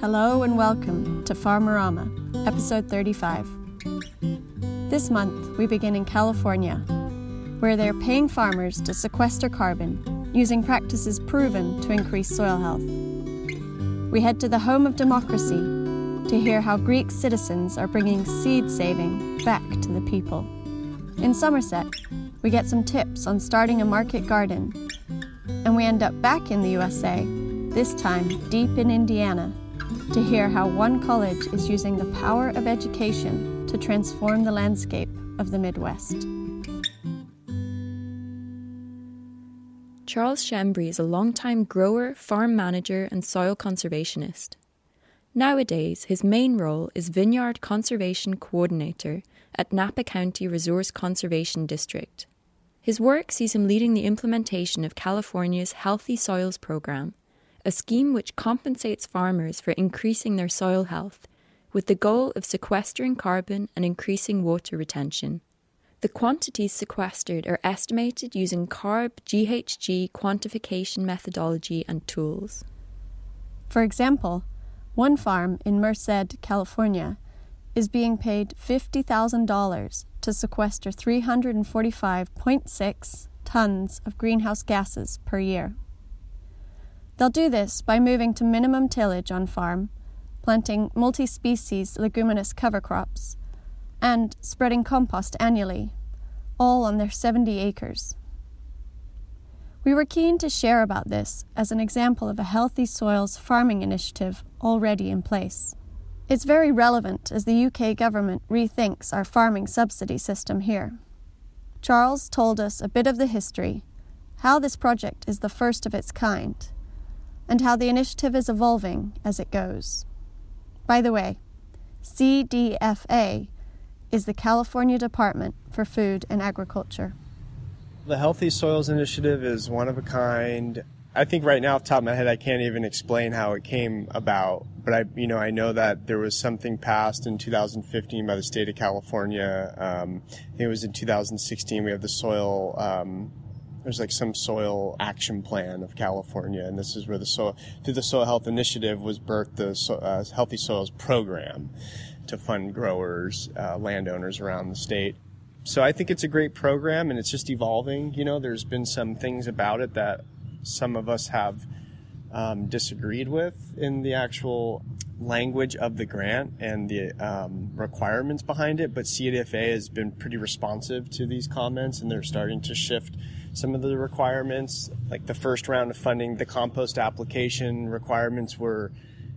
Hello and welcome to Farmerama, episode 35. This month, we begin in California, where they're paying farmers to sequester carbon using practices proven to increase soil health. We head to the home of democracy to hear how Greek citizens are bringing seed saving back to the people. In Somerset, we get some tips on starting a market garden. And we end up back in the USA, this time deep in Indiana, to hear how one college is using the power of education to transform the landscape of the Midwest. Charles Schembri is a longtime grower, farm manager, and soil conservationist. Nowadays, his main role is Vineyard Conservation Coordinator at Napa County Resource Conservation District. His work sees him leading the implementation of California's Healthy Soils Program, a scheme which compensates farmers for increasing their soil health, with the goal of sequestering carbon and increasing water retention. The quantities sequestered are estimated using CARB GHG quantification methodology and tools. For example, one farm in Merced, California, is being paid $50,000 to sequester 345.6 tons of greenhouse gases per year. They'll do this by moving to minimum tillage on farm, planting multi species leguminous cover crops, and spreading compost annually, all on their 70 acres. We were keen to share about this as an example of a healthy soils farming initiative already in place. It's very relevant as the UK government rethinks our farming subsidy system here. Charles told us a bit of the history, how this project is the first of its kind, and how the initiative is evolving as it goes. By the way, CDFA is the California Department for Food and Agriculture. The Healthy Soils Initiative is one of a kind. I think right now, off the top of my head, I can't even explain how it came about. But I, you know, I know that there was something passed in 2015 by the state of California. Um, it was in 2016. We have the soil. Um, there's like some soil action plan of California, and this is where the soil through the Soil Health Initiative was birthed the so, uh, Healthy Soils Program to fund growers, uh, landowners around the state. So I think it's a great program, and it's just evolving. You know, there's been some things about it that some of us have um, disagreed with in the actual language of the grant and the um, requirements behind it, but CDFA has been pretty responsive to these comments and they're starting to shift some of the requirements. Like the first round of funding, the compost application requirements were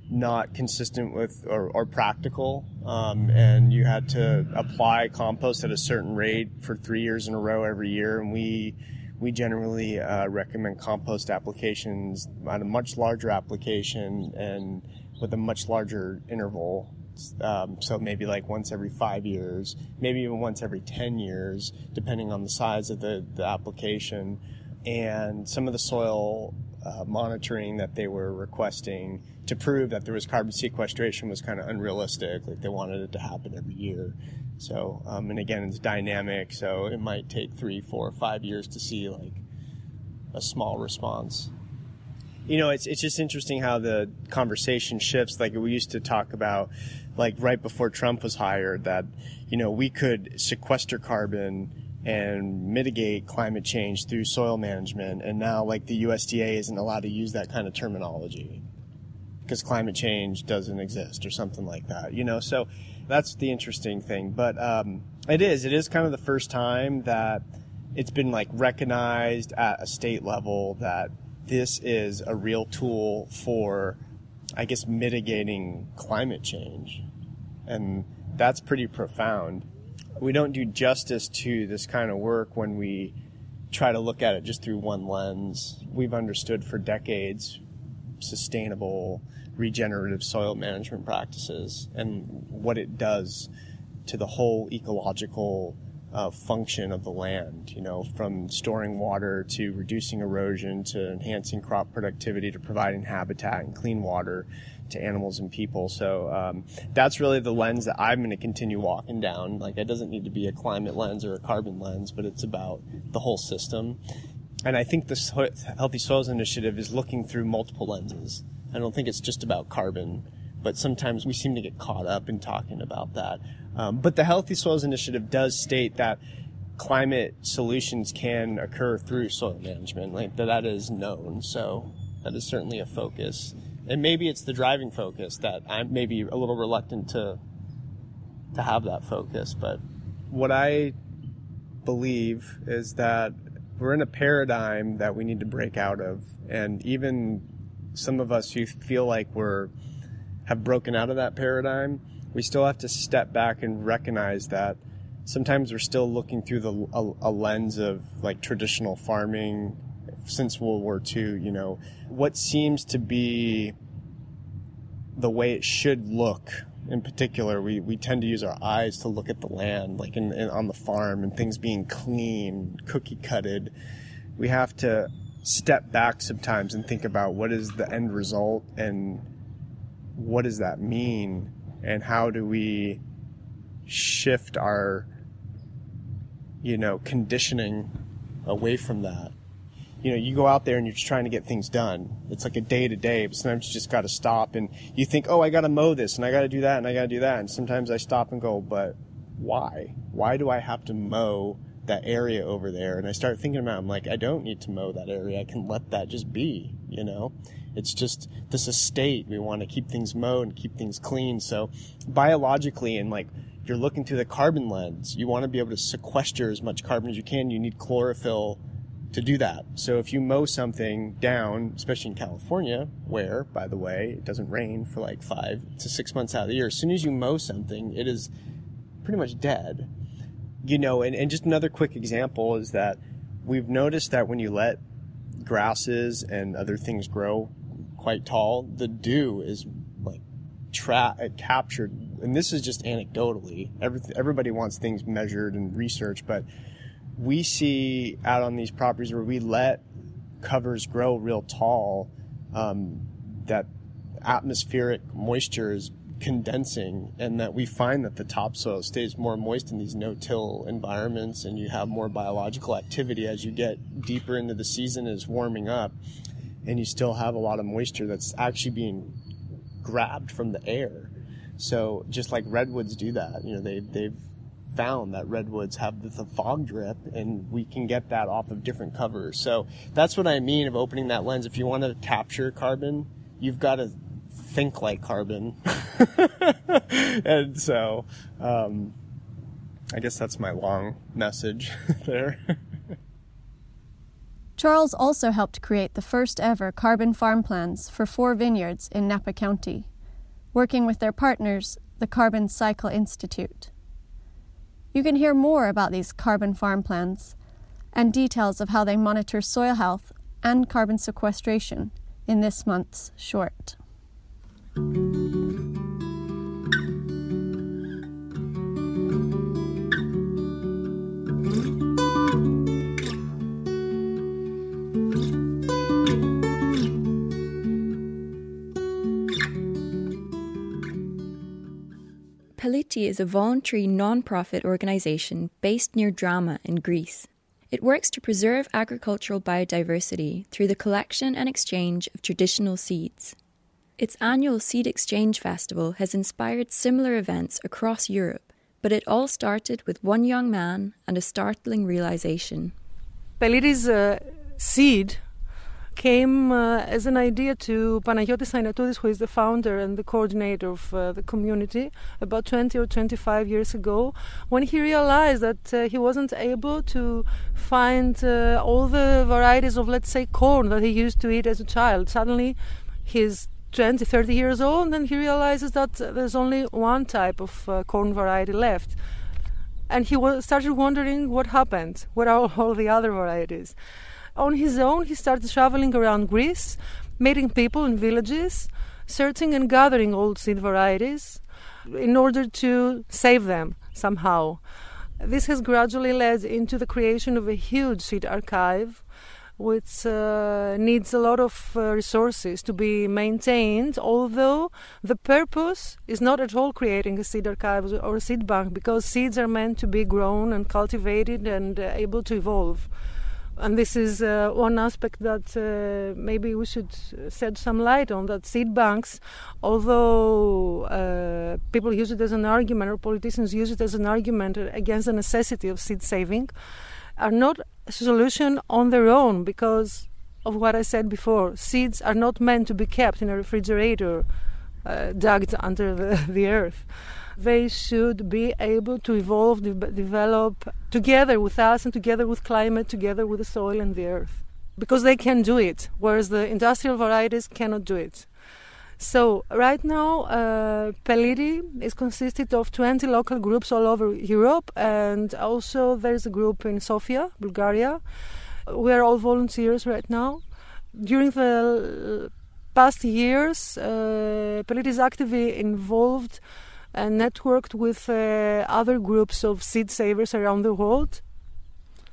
not consistent with or, or practical, um, and you had to apply compost at a certain rate for three years in a row every year, and we we generally uh, recommend compost applications at a much larger application and with a much larger interval. Um, so maybe like once every five years, maybe even once every 10 years, depending on the size of the, the application. And some of the soil uh, monitoring that they were requesting to prove that there was carbon sequestration was kind of unrealistic. Like they wanted it to happen every year. So, um, and again, it's dynamic, so it might take three, four, five years to see like a small response. You know, it's it's just interesting how the conversation shifts. Like we used to talk about, like right before Trump was hired, that you know we could sequester carbon and mitigate climate change through soil management, and now like the USDA isn't allowed to use that kind of terminology because climate change doesn't exist or something like that. You know, so that's the interesting thing. But um, it is. It is kind of the first time that it's been like recognized at a state level that this is a real tool for, I guess, mitigating climate change, and that's pretty profound. We don't do justice to this kind of work when we try to look at it just through one lens. We've understood for decades sustainable regenerative soil management practices and what it does to the whole ecological uh, function of the land, you know, from storing water to reducing erosion to enhancing crop productivity to providing habitat and clean water to animals and people. So um, that's really the lens that I'm going to continue walking down. Like it doesn't need to be a climate lens or a carbon lens, but it's about the whole system. And I think the Healthy Soils Initiative is looking through multiple lenses I don't think it's just about carbon, but sometimes we seem to get caught up in talking about that. Um, but the Healthy Soils Initiative does state that climate solutions can occur through soil management, like that, that is known. So that is certainly a focus. And maybe it's the driving focus that I'm maybe a little reluctant to to have that focus. But what I believe is that we're in a paradigm that we need to break out of. And even some of us who feel like we're have broken out of that paradigm, we still have to step back and recognize that sometimes we're still looking through the a, a lens of like traditional farming since World War II, you know, what seems to be the way it should look in particular, we, we tend to use our eyes to look at the land, like in, in, on the farm and things being clean, cookie cutted. We have to step back sometimes and think about what is the end result and what does that mean and how do we shift our, you know, conditioning away from that you know, you go out there and you're just trying to get things done. It's like a day to day, but sometimes you just got to stop and you think, oh, I got to mow this and I got to do that and I got to do that. And sometimes I stop and go, but why? Why do I have to mow that area over there? And I start thinking about, it, I'm like, I don't need to mow that area. I can let that just be, you know? It's just this estate. We want to keep things mowed and keep things clean. So biologically and like, you're looking through the carbon lens, you want to be able to sequester as much carbon as you can. You need chlorophyll to do that. So if you mow something down, especially in California, where, by the way, it doesn't rain for like five to six months out of the year, as soon as you mow something, it is pretty much dead. You know, and, and just another quick example is that we've noticed that when you let grasses and other things grow quite tall, the dew is like tra- captured. And this is just anecdotally. Every, everybody wants things measured and researched, but we see out on these properties where we let covers grow real tall, um, that atmospheric moisture is condensing and that we find that the topsoil stays more moist in these no-till environments and you have more biological activity as you get deeper into the season is warming up and you still have a lot of moisture that's actually being grabbed from the air so just like redwoods do that you know they they've found that redwoods have the fog drip and we can get that off of different covers. So that's what I mean of opening that lens. If you want to capture carbon, you've got to think like carbon. and so, um, I guess that's my long message there. Charles also helped create the first ever carbon farm plans for four vineyards in Napa County, working with their partners, the Carbon Cycle Institute. You can hear more about these carbon farm plans and details of how they monitor soil health and carbon sequestration in this month's short. Peliti is a voluntary non-profit organisation based near Drama in Greece. It works to preserve agricultural biodiversity through the collection and exchange of traditional seeds. Its annual Seed Exchange Festival has inspired similar events across Europe, but it all started with one young man and a startling realization. Peliti's uh, seed came uh, as an idea to Panagiotis Ainatoudis, who is the founder and the coordinator of uh, the community, about 20 or 25 years ago, when he realized that uh, he wasn't able to find uh, all the varieties of, let's say, corn that he used to eat as a child. Suddenly, he's 20, 30 years old, and he realizes that there's only one type of uh, corn variety left. And he started wondering what happened, what are all the other varieties on his own, he started traveling around Greece, meeting people in villages, searching and gathering old seed varieties in order to save them somehow. This has gradually led into the creation of a huge seed archive, which uh, needs a lot of uh, resources to be maintained, although the purpose is not at all creating a seed archive or a seed bank because seeds are meant to be grown and cultivated and uh, able to evolve. And this is uh, one aspect that uh, maybe we should shed some light on that seed banks although uh, people use it as an argument or politicians use it as an argument against the necessity of seed saving are not a solution on their own because of what I said before. Seeds are not meant to be kept in a refrigerator uh, dug under the, the earth they should be able to evolve, de- develop together with us and together with climate, together with the soil and the earth. Because they can do it, whereas the industrial varieties cannot do it. So right now, uh, Peliti is consisted of 20 local groups all over Europe, and also there's a group in Sofia, Bulgaria. We are all volunteers right now. During the past years, uh, Peliti is actively involved and networked with uh, other groups of seed savers around the world.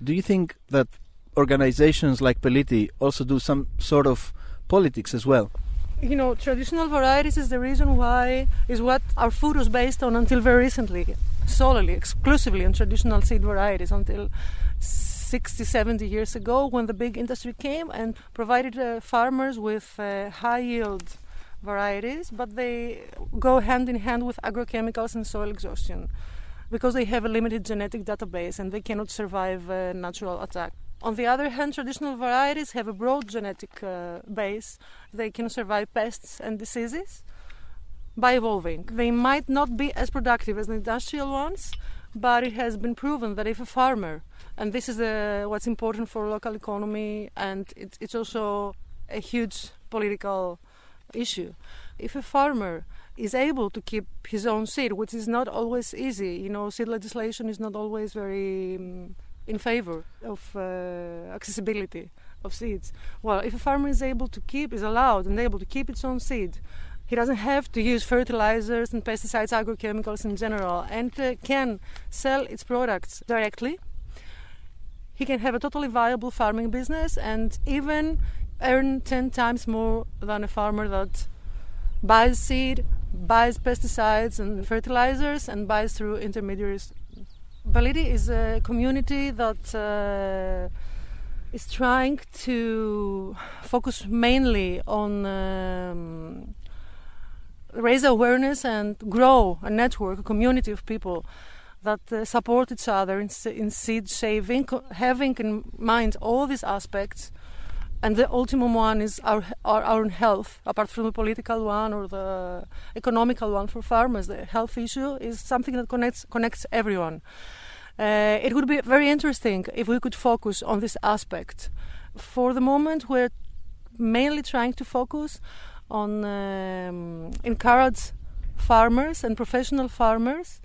Do you think that organizations like Peliti also do some sort of politics as well? You know, traditional varieties is the reason why is what our food was based on until very recently, solely, exclusively on traditional seed varieties until 60, 70 years ago when the big industry came and provided uh, farmers with uh, high yield varieties, but they go hand in hand with agrochemicals and soil exhaustion because they have a limited genetic database and they cannot survive a natural attack. On the other hand, traditional varieties have a broad genetic uh, base. They can survive pests and diseases by evolving. They might not be as productive as the industrial ones, but it has been proven that if a farmer, and this is uh, what's important for local economy, and it, it's also a huge political issue. If a farmer is able to keep his own seed, which is not always easy, you know, seed legislation is not always very um, in favor of uh, accessibility of seeds. Well, if a farmer is able to keep, is allowed and able to keep its own seed, he doesn't have to use fertilizers and pesticides, agrochemicals in general, and uh, can sell its products directly. He can have a totally viable farming business and even earn 10 times more than a farmer that buys seed, buys pesticides and fertilizers, and buys through intermediaries. Peliti is a community that uh, is trying to focus mainly on um, raise awareness and grow a network, a community of people that uh, support each other in, in seed saving, having in mind all these aspects and the ultimate one is our, our, our health, apart from the political one or the economical one for farmers. The health issue is something that connects connects everyone. Uh, it would be very interesting if we could focus on this aspect. For the moment, we're mainly trying to focus on um, encourage farmers and professional farmers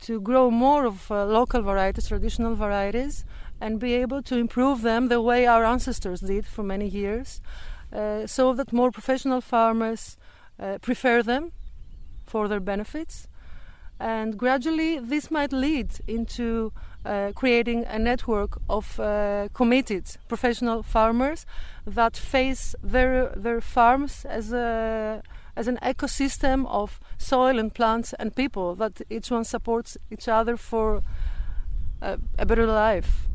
to grow more of uh, local varieties, traditional varieties, and be able to improve them the way our ancestors did for many years, uh, so that more professional farmers uh, prefer them for their benefits. And gradually, this might lead into uh, creating a network of uh, committed professional farmers that face their their farms as a as an ecosystem of soil and plants and people that each one supports each other for a, a better life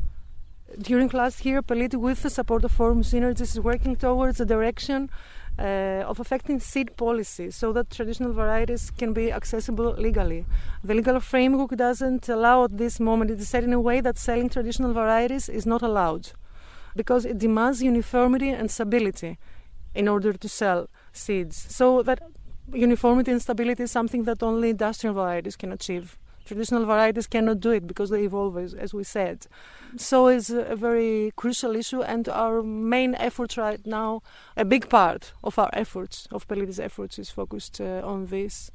during last year, Peliti, with the support of Forum Synergies, is working towards a direction uh, of affecting seed policy so that traditional varieties can be accessible legally. The legal framework doesn't allow at this moment, it is set in a way that selling traditional varieties is not allowed because it demands uniformity and stability in order to sell seeds. So that uniformity and stability is something that only industrial varieties can achieve. Traditional varieties cannot do it because they evolve, as, as we said. So it's a very crucial issue, and our main efforts right now, a big part of our efforts, of Peliti's efforts, is focused uh, on this.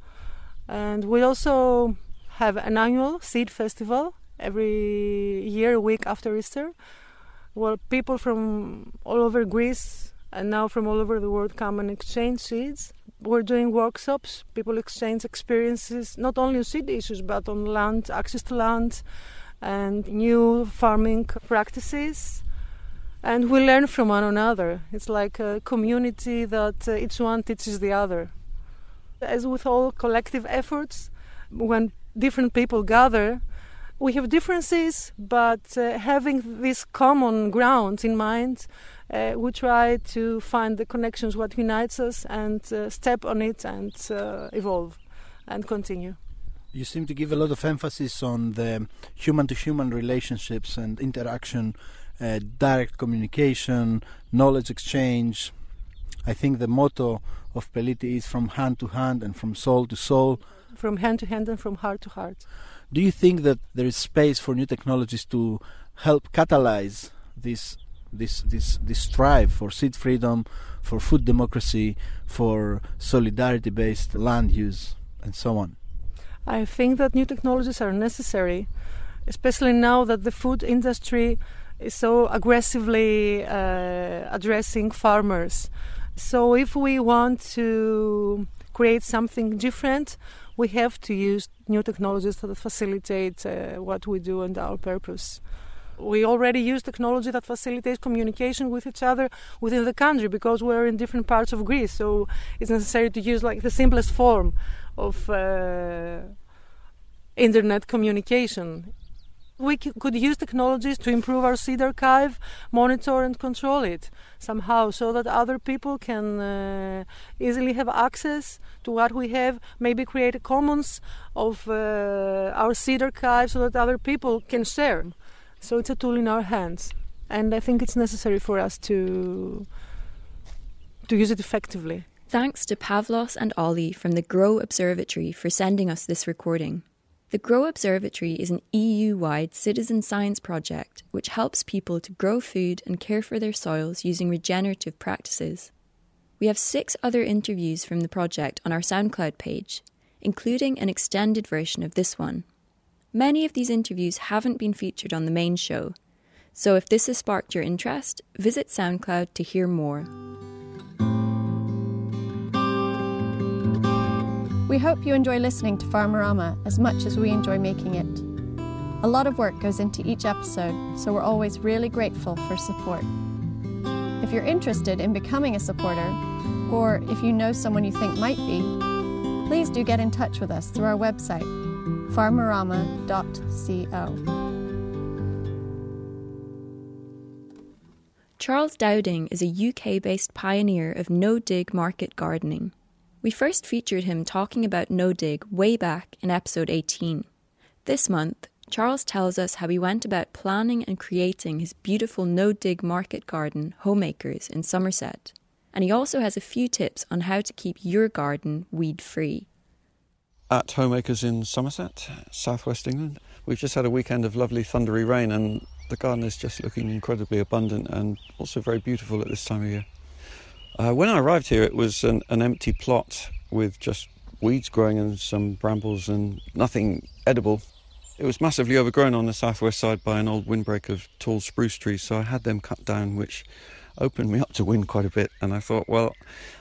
And we also have an annual seed festival every year, a week after Easter, where people from all over Greece and now from all over the world come and exchange seeds we're doing workshops. People exchange experiences, not only on seed issues, but on land, access to land, and new farming practices. And we learn from one another. It's like a community that uh, each one teaches the other. As with all collective efforts, when different people gather, we have differences, but uh, having these common grounds in mind, uh, we try to find the connections, what unites us, and uh, step on it and uh, evolve and continue. You seem to give a lot of emphasis on the human to human relationships and interaction, uh, direct communication, knowledge exchange. I think the motto of Peliti is from hand to hand and from soul to soul. From hand to hand and from heart to heart. Do you think that there is space for new technologies to help catalyze this this this this strive for seed freedom, for food democracy, for solidarity based land use and so on? I think that new technologies are necessary, especially now that the food industry is so aggressively uh, addressing farmers. So if we want to create something different, we have to use new technologies that facilitate uh, what we do and our purpose. We already use technology that facilitates communication with each other within the country because we're in different parts of Greece. So it's necessary to use like the simplest form of uh, internet communication we could use technologies to improve our seed archive, monitor and control it somehow so that other people can uh, easily have access to what we have, maybe create a commons of uh, our seed archive so that other people can share. So it's a tool in our hands. And I think it's necessary for us to to use it effectively. Thanks to Pavlos and Ollie from the Grow Observatory for sending us this recording. The Grow Observatory is an EU wide citizen science project which helps people to grow food and care for their soils using regenerative practices. We have six other interviews from the project on our SoundCloud page, including an extended version of this one. Many of these interviews haven't been featured on the main show, so if this has sparked your interest, visit SoundCloud to hear more. We hope you enjoy listening to Farmerama as much as we enjoy making it. A lot of work goes into each episode, so we're always really grateful for support. If you're interested in becoming a supporter, or if you know someone you think might be, please do get in touch with us through our website, farmerama.co. Charles Dowding is a UK based pioneer of no dig market gardening. We first featured him talking about no dig way back in episode 18. This month, Charles tells us how he went about planning and creating his beautiful no dig market garden, Homeacres, in Somerset. And he also has a few tips on how to keep your garden weed free. At Homeacres in Somerset, southwest England, we've just had a weekend of lovely thundery rain, and the garden is just looking incredibly abundant and also very beautiful at this time of year. Uh, when I arrived here, it was an, an empty plot with just weeds growing and some brambles and nothing edible. It was massively overgrown on the southwest side by an old windbreak of tall spruce trees, so I had them cut down, which opened me up to wind quite a bit. And I thought, well,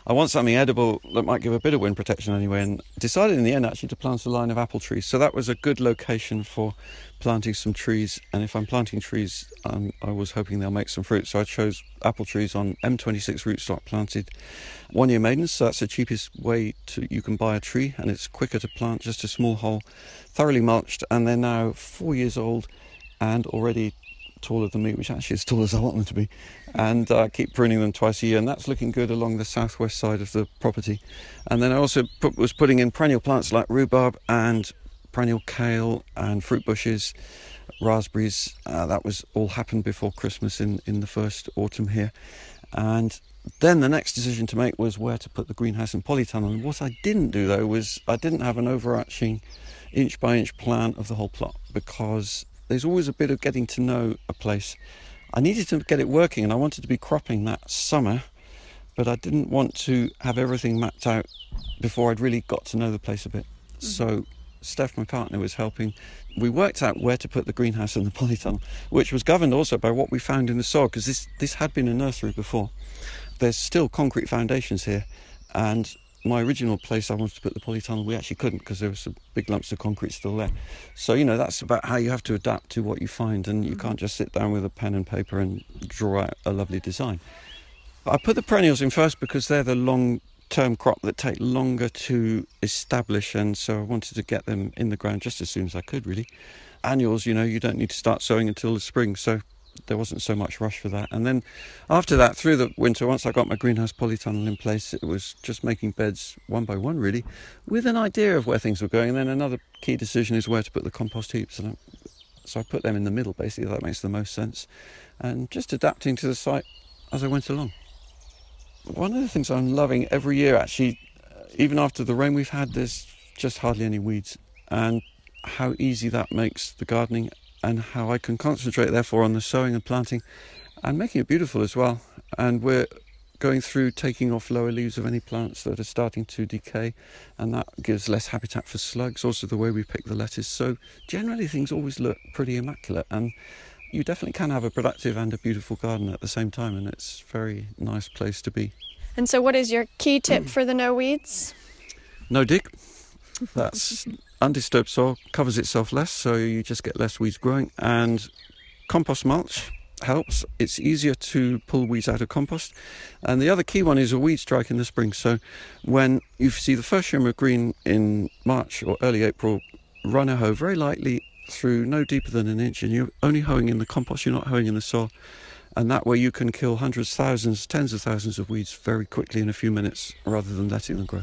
I want something edible that might give a bit of wind protection anyway. And decided in the end actually to plant a line of apple trees. So that was a good location for planting some trees. And if I'm planting trees, um, I was hoping they'll make some fruit. So I chose apple trees on M26 rootstock planted one year maidens. So that's the cheapest way to you can buy a tree, and it's quicker to plant just a small hole, thoroughly mulched. And they're now four years old and already taller than me, which actually is as tall as I want them to be, and I uh, keep pruning them twice a year, and that's looking good along the southwest side of the property. And then I also put, was putting in perennial plants like rhubarb and perennial kale and fruit bushes, raspberries. Uh, that was all happened before Christmas in, in the first autumn here. And then the next decision to make was where to put the greenhouse and polytunnel. And what I didn't do though was I didn't have an overarching inch by inch plan of the whole plot because there's always a bit of getting to know a place. I needed to get it working and I wanted to be cropping that summer, but I didn't want to have everything mapped out before I'd really got to know the place a bit. Mm-hmm. So Steph, my partner, was helping. We worked out where to put the greenhouse and the polytunnel, which was governed also by what we found in the soil, because this, this had been a nursery before. There's still concrete foundations here, and my original place I wanted to put the polytunnel, we actually couldn't because there were some big lumps of concrete still there. So, you know, that's about how you have to adapt to what you find, and you mm-hmm. can't just sit down with a pen and paper and draw out a lovely design. I put the perennials in first because they're the long term crop that take longer to establish, and so I wanted to get them in the ground just as soon as I could, really. annuals, you know, you don't need to start sowing until the spring. So there wasn't so much rush for that. And then after that, through the winter, once I got my greenhouse polytunnel in place, it was just making beds one by one, really, with an idea of where things were going. And then another key decision is where to put the compost heaps. And so I put them in the middle, basically. That makes the most sense. And just adapting to the site as I went along. One of the things I'm loving every year, actually, uh, even after the rain we've had, there's just hardly any weeds. And how easy that makes the gardening and how I can concentrate, therefore, on the sowing and planting and making it beautiful as well. And we're going through taking off lower leaves of any plants that are starting to decay, and that gives less habitat for slugs. Also, the way we pick the lettuce. So, generally, things always look pretty immaculate, and you definitely can have a productive and a beautiful garden at the same time, and it's a very nice place to be. And so, what is your key tip for the no weeds? No dig. That's undisturbed soil covers itself less, so you just get less weeds growing. And compost mulch helps. It's easier to pull weeds out of compost. And the other key one is a weed strike in the spring. So when you see the first shimmer of green in March or early April, run a hoe very lightly through no deeper than an inch, and you're only hoeing in the compost, you're not hoeing in the soil. And that way you can kill hundreds, thousands, tens of thousands of weeds very quickly in a few minutes rather than letting them grow.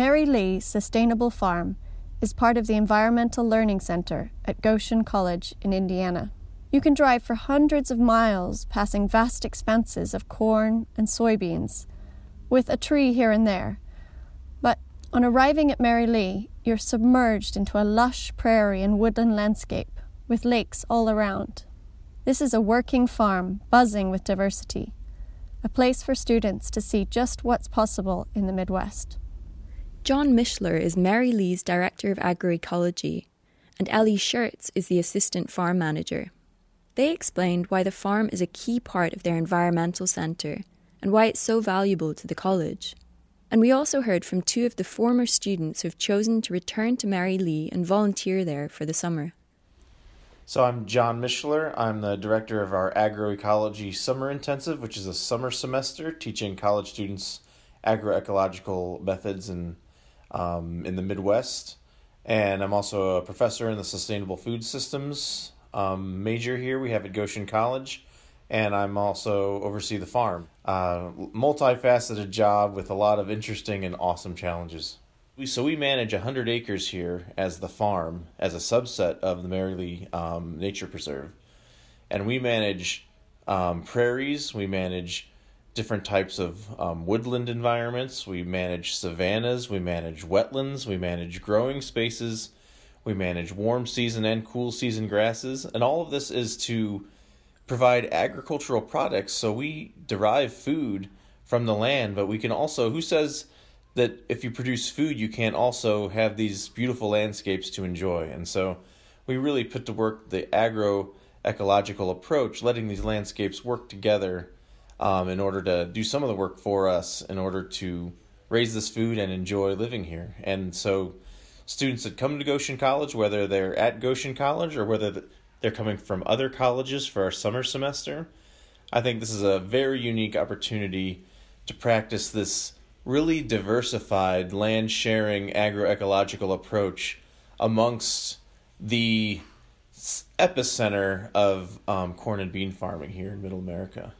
Merry Lea Sustainable Farm is part of the Environmental Learning Center at Goshen College in Indiana. You can drive for hundreds of miles passing vast expanses of corn and soybeans, with a tree here and there. But on arriving at Merry Lea, you're submerged into a lush prairie and woodland landscape with lakes all around. This is a working farm buzzing with diversity, a place for students to see just what's possible in the Midwest. John Mishler is Merry Lea's Director of Agroecology, and Ellie Schertz is the Assistant Farm Manager. They explained why the farm is a key part of their environmental centre and why it's so valuable to the college. And we also heard from two of the former students who have chosen to return to Merry Lea and volunteer there for the summer. So I'm John Mishler. I'm the director of our agroecology summer intensive, which is a summer semester teaching college students agroecological methods and um, in the Midwest. And I'm also a professor in the sustainable food systems um, major here we have at Goshen College. And I'm also oversee the farm. Uh, multifaceted job with a lot of interesting and awesome challenges. We, so we manage 100 acres here as the farm, as a subset of the Lea um, Nature Preserve. And we manage um, prairies, we manage different types of um, woodland environments. We manage savannas, we manage wetlands, we manage growing spaces, we manage warm season and cool season grasses, and all of this is to provide agricultural products. So we derive food from the land, but we can also, who says that if you produce food, you can't also have these beautiful landscapes to enjoy? And so we really put to work the agroecological approach, letting these landscapes work together um, in order to do some of the work for us in order to raise this food and enjoy living here. And so, students that come to Goshen College, whether they're at Goshen College or whether they're coming from other colleges for our summer semester, I think this is a very unique opportunity to practice this really diversified land sharing agroecological approach amongst the epicenter of um, corn and bean farming here in Middle America.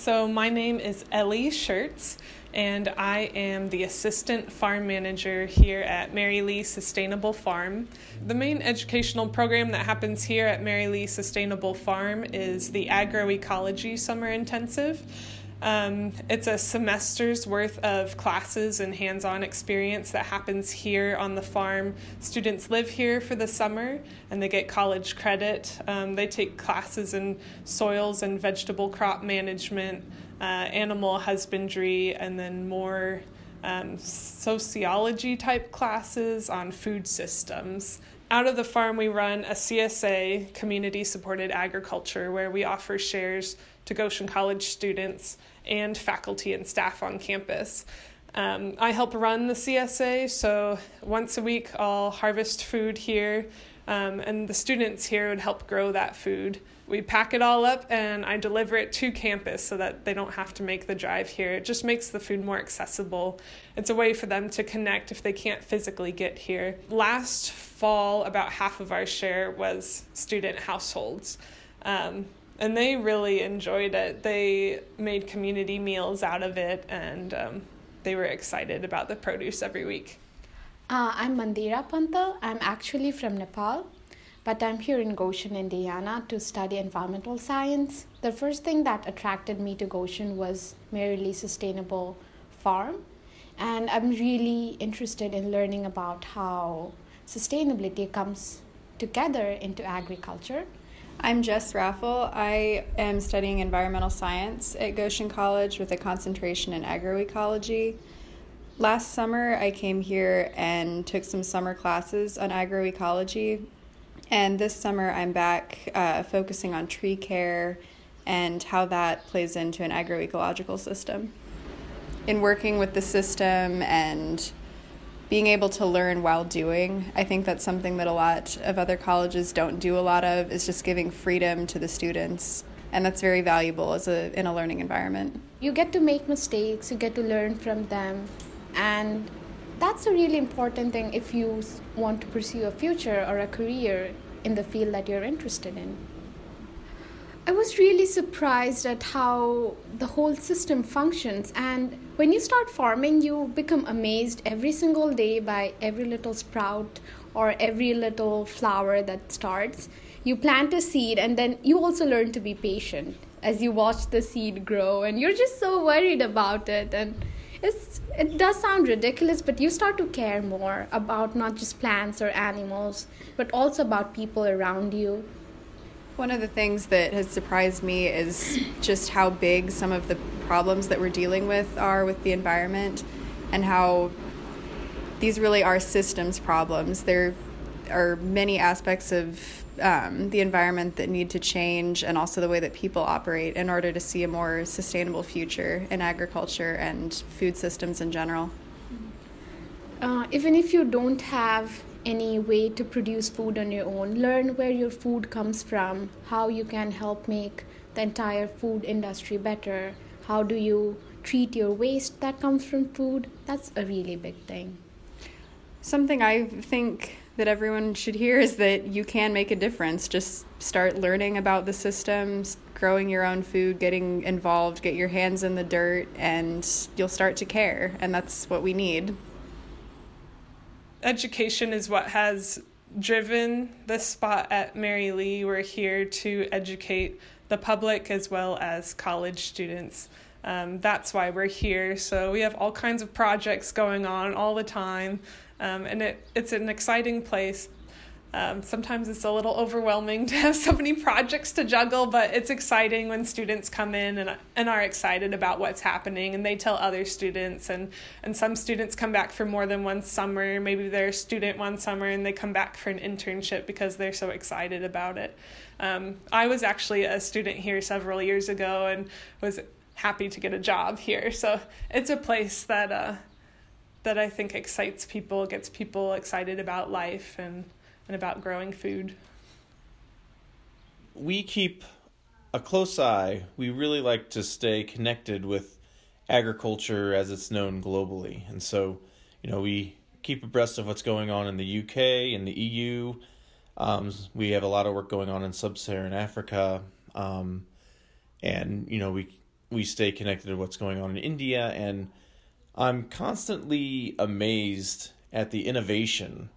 So, my name is Ellie Schertz, and I am the assistant farm manager here at Merry Lea Sustainable Farm. The main educational program that happens here at Merry Lea Sustainable Farm is the Agroecology Summer Intensive. Um, it's a semester's worth of classes and hands on experience that happens here on the farm. Students live here for the summer and they get college credit. Um, they take classes in soils and vegetable crop management, uh, animal husbandry, and then more um, sociology type classes on food systems. Out of the farm, we run a CSA, community supported agriculture, where we offer shares to Goshen College students and faculty and staff on campus. Um, I help run the CSA, so once a week I'll harvest food here. Um, and the students here would help grow that food. We pack it all up and I deliver it to campus so that they don't have to make the drive here. It just makes the food more accessible. It's a way for them to connect if they can't physically get here. Last fall, about half of our share was student households. Um, and they really enjoyed it. They made community meals out of it and um, they were excited about the produce every week. Uh, I'm Mandira Panta. I'm actually from Nepal, but I'm here in Goshen, Indiana to study environmental science. The first thing that attracted me to Goshen was Merry Lea Sustainable Farm, and I'm really interested in learning about how sustainability comes together into agriculture. I'm Jess Raffle. I am studying environmental science at Goshen College with a concentration in agroecology. Last summer, I came here and took some summer classes on agroecology. And this summer, I'm back uh, focusing on tree care and how that plays into an agroecological system. In working with the system and being able to learn while doing, I think that's something that a lot of other colleges don't do a lot of, is just giving freedom to the students. And that's very valuable as a, in a learning environment. You get to make mistakes, you get to learn from them, and that's a really important thing if you want to pursue a future or a career in the field that you're interested in. I was really surprised at how the whole system functions. And when you start farming, you become amazed every single day by every little sprout or every little flower that starts. You plant a seed, and then you also learn to be patient as you watch the seed grow, and you're just so worried about it. And it's it does sound ridiculous, but you start to care more about not just plants or animals, but also about people around you. One of the things that has surprised me is just how big some of the problems that we're dealing with are with the environment and how these really are systems problems. There are many aspects of um, the environment that need to change and also the way that people operate in order to see a more sustainable future in agriculture and food systems in general. Uh, even if you don't have any way to produce food on your own, learn where your food comes from, how you can help make the entire food industry better, how do you treat your waste that comes from food. That's a really big thing. Something I think that everyone should hear is that you can make a difference. Just start learning about the systems, growing your own food, getting involved, get your hands in the dirt, and you'll start to care. And that's what we need. Education is what has driven this spot at Merry Lea. We're here to educate the public as well as college students. Um, that's why we're here. So we have all kinds of projects going on all the time. Um, and it, it's an exciting place. Um, sometimes it's a little overwhelming to have so many projects to juggle, but it's exciting when students come in and, and are excited about what's happening and they tell other students. And, and some students come back for more than one summer. Maybe they're a student one summer and they come back for an internship because they're so excited about it. Um, I was actually a student here several years ago and was happy to get a job here. So it's a place that uh, that I think excites people, gets people excited about life and, and about growing food. We keep a close eye. We really like to stay connected with agriculture as it's known globally. And so, you know, we keep abreast of what's going on in the UK, in the EU. Um, we have a lot of work going on in sub-Saharan Africa, um, and you know we we stay connected to what's going on in India and I'm constantly amazed at the innovation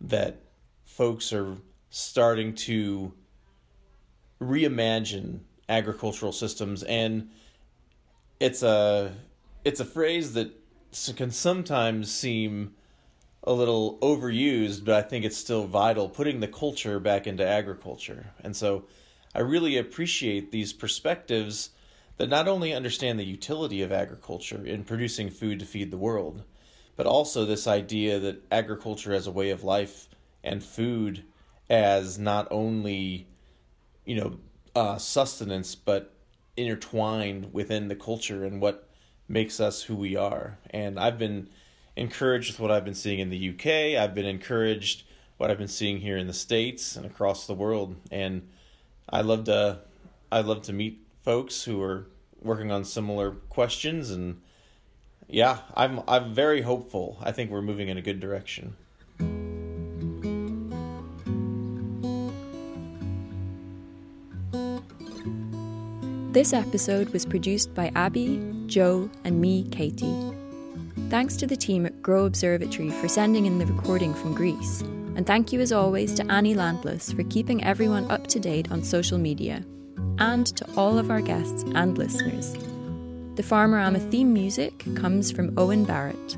that folks are starting to reimagine agricultural systems and it's a it's a phrase that can sometimes seem a little overused but I think it's still vital putting the culture back into agriculture. And so I really appreciate these perspectives that not only understand the utility of agriculture in producing food to feed the world, but also this idea that agriculture as a way of life and food as not only, you know, uh, sustenance, but intertwined within the culture and what makes us who we are. And I've been encouraged with what I've been seeing in the UK. I've been encouraged what I've been seeing here in the states and across the world. And I love to I love to meet folks who are working on similar questions and yeah, I'm I'm very hopeful. I think we're moving in a good direction. This episode was produced by Abby, Joe, and me, Katie. Thanks to the team at Grow Observatory for sending in the recording from Greece. And thank you as always to Annie Landless for keeping everyone up to date on social media. And to all of our guests and listeners. The Farmerama theme music comes from Owen Barrett.